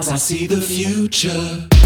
Sometimes I see the future.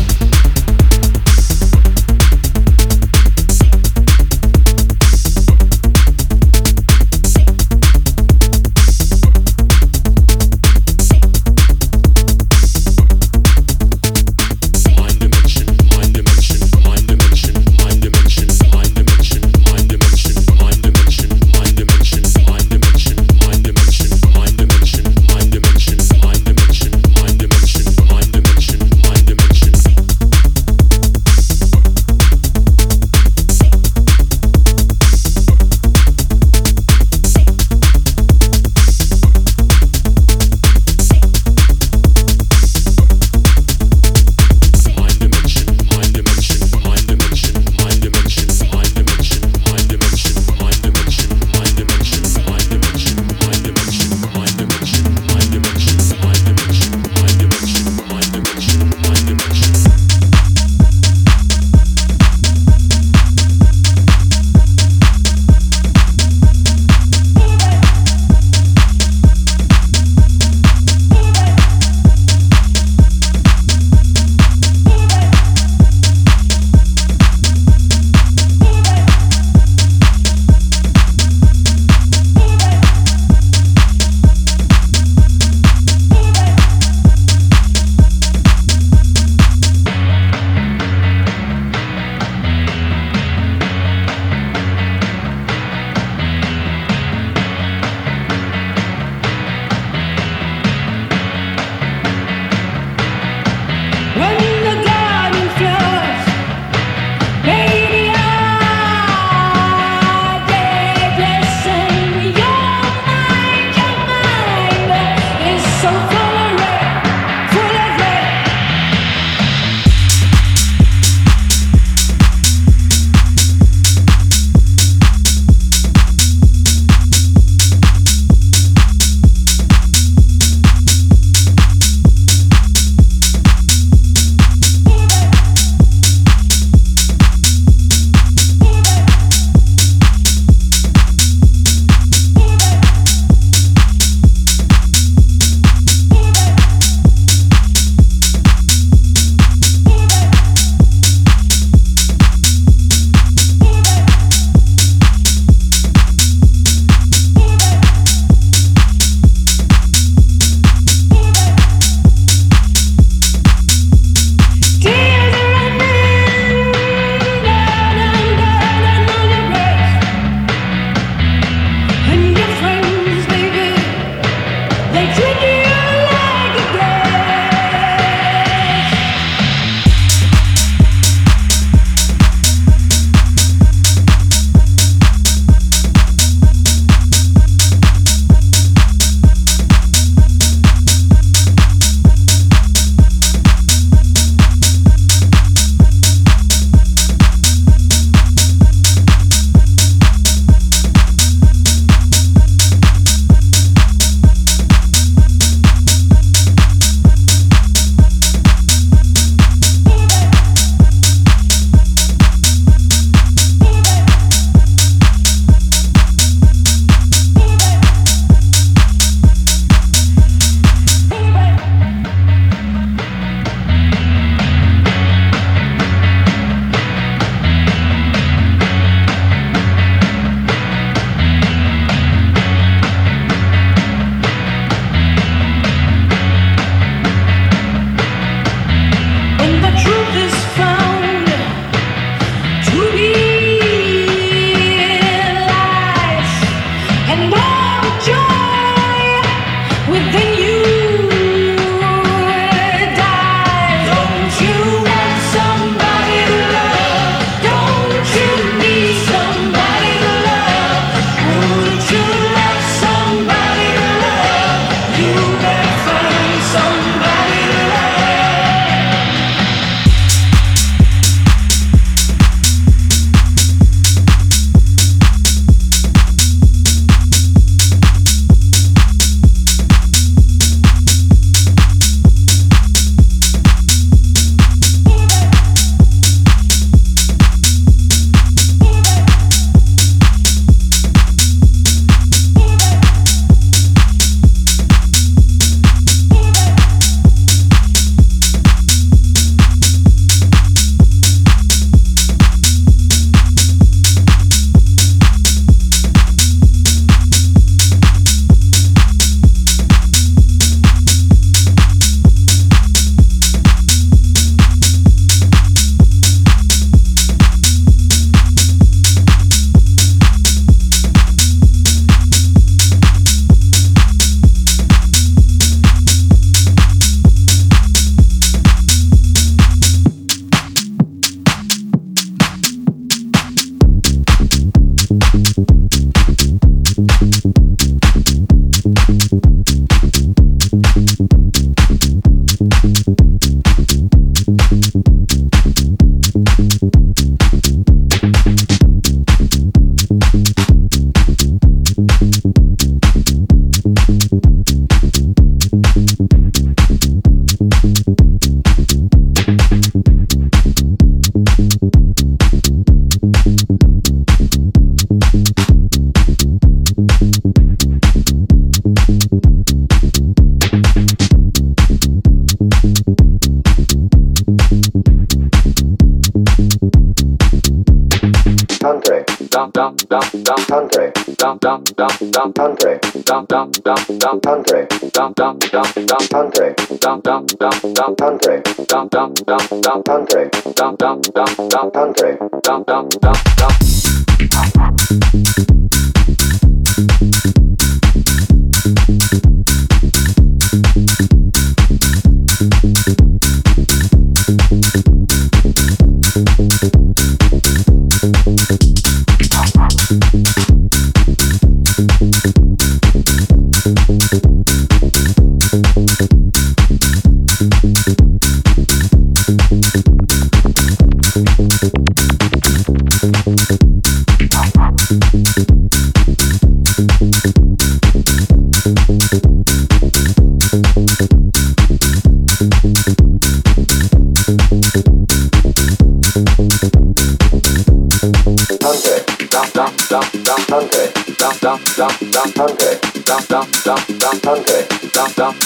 Thank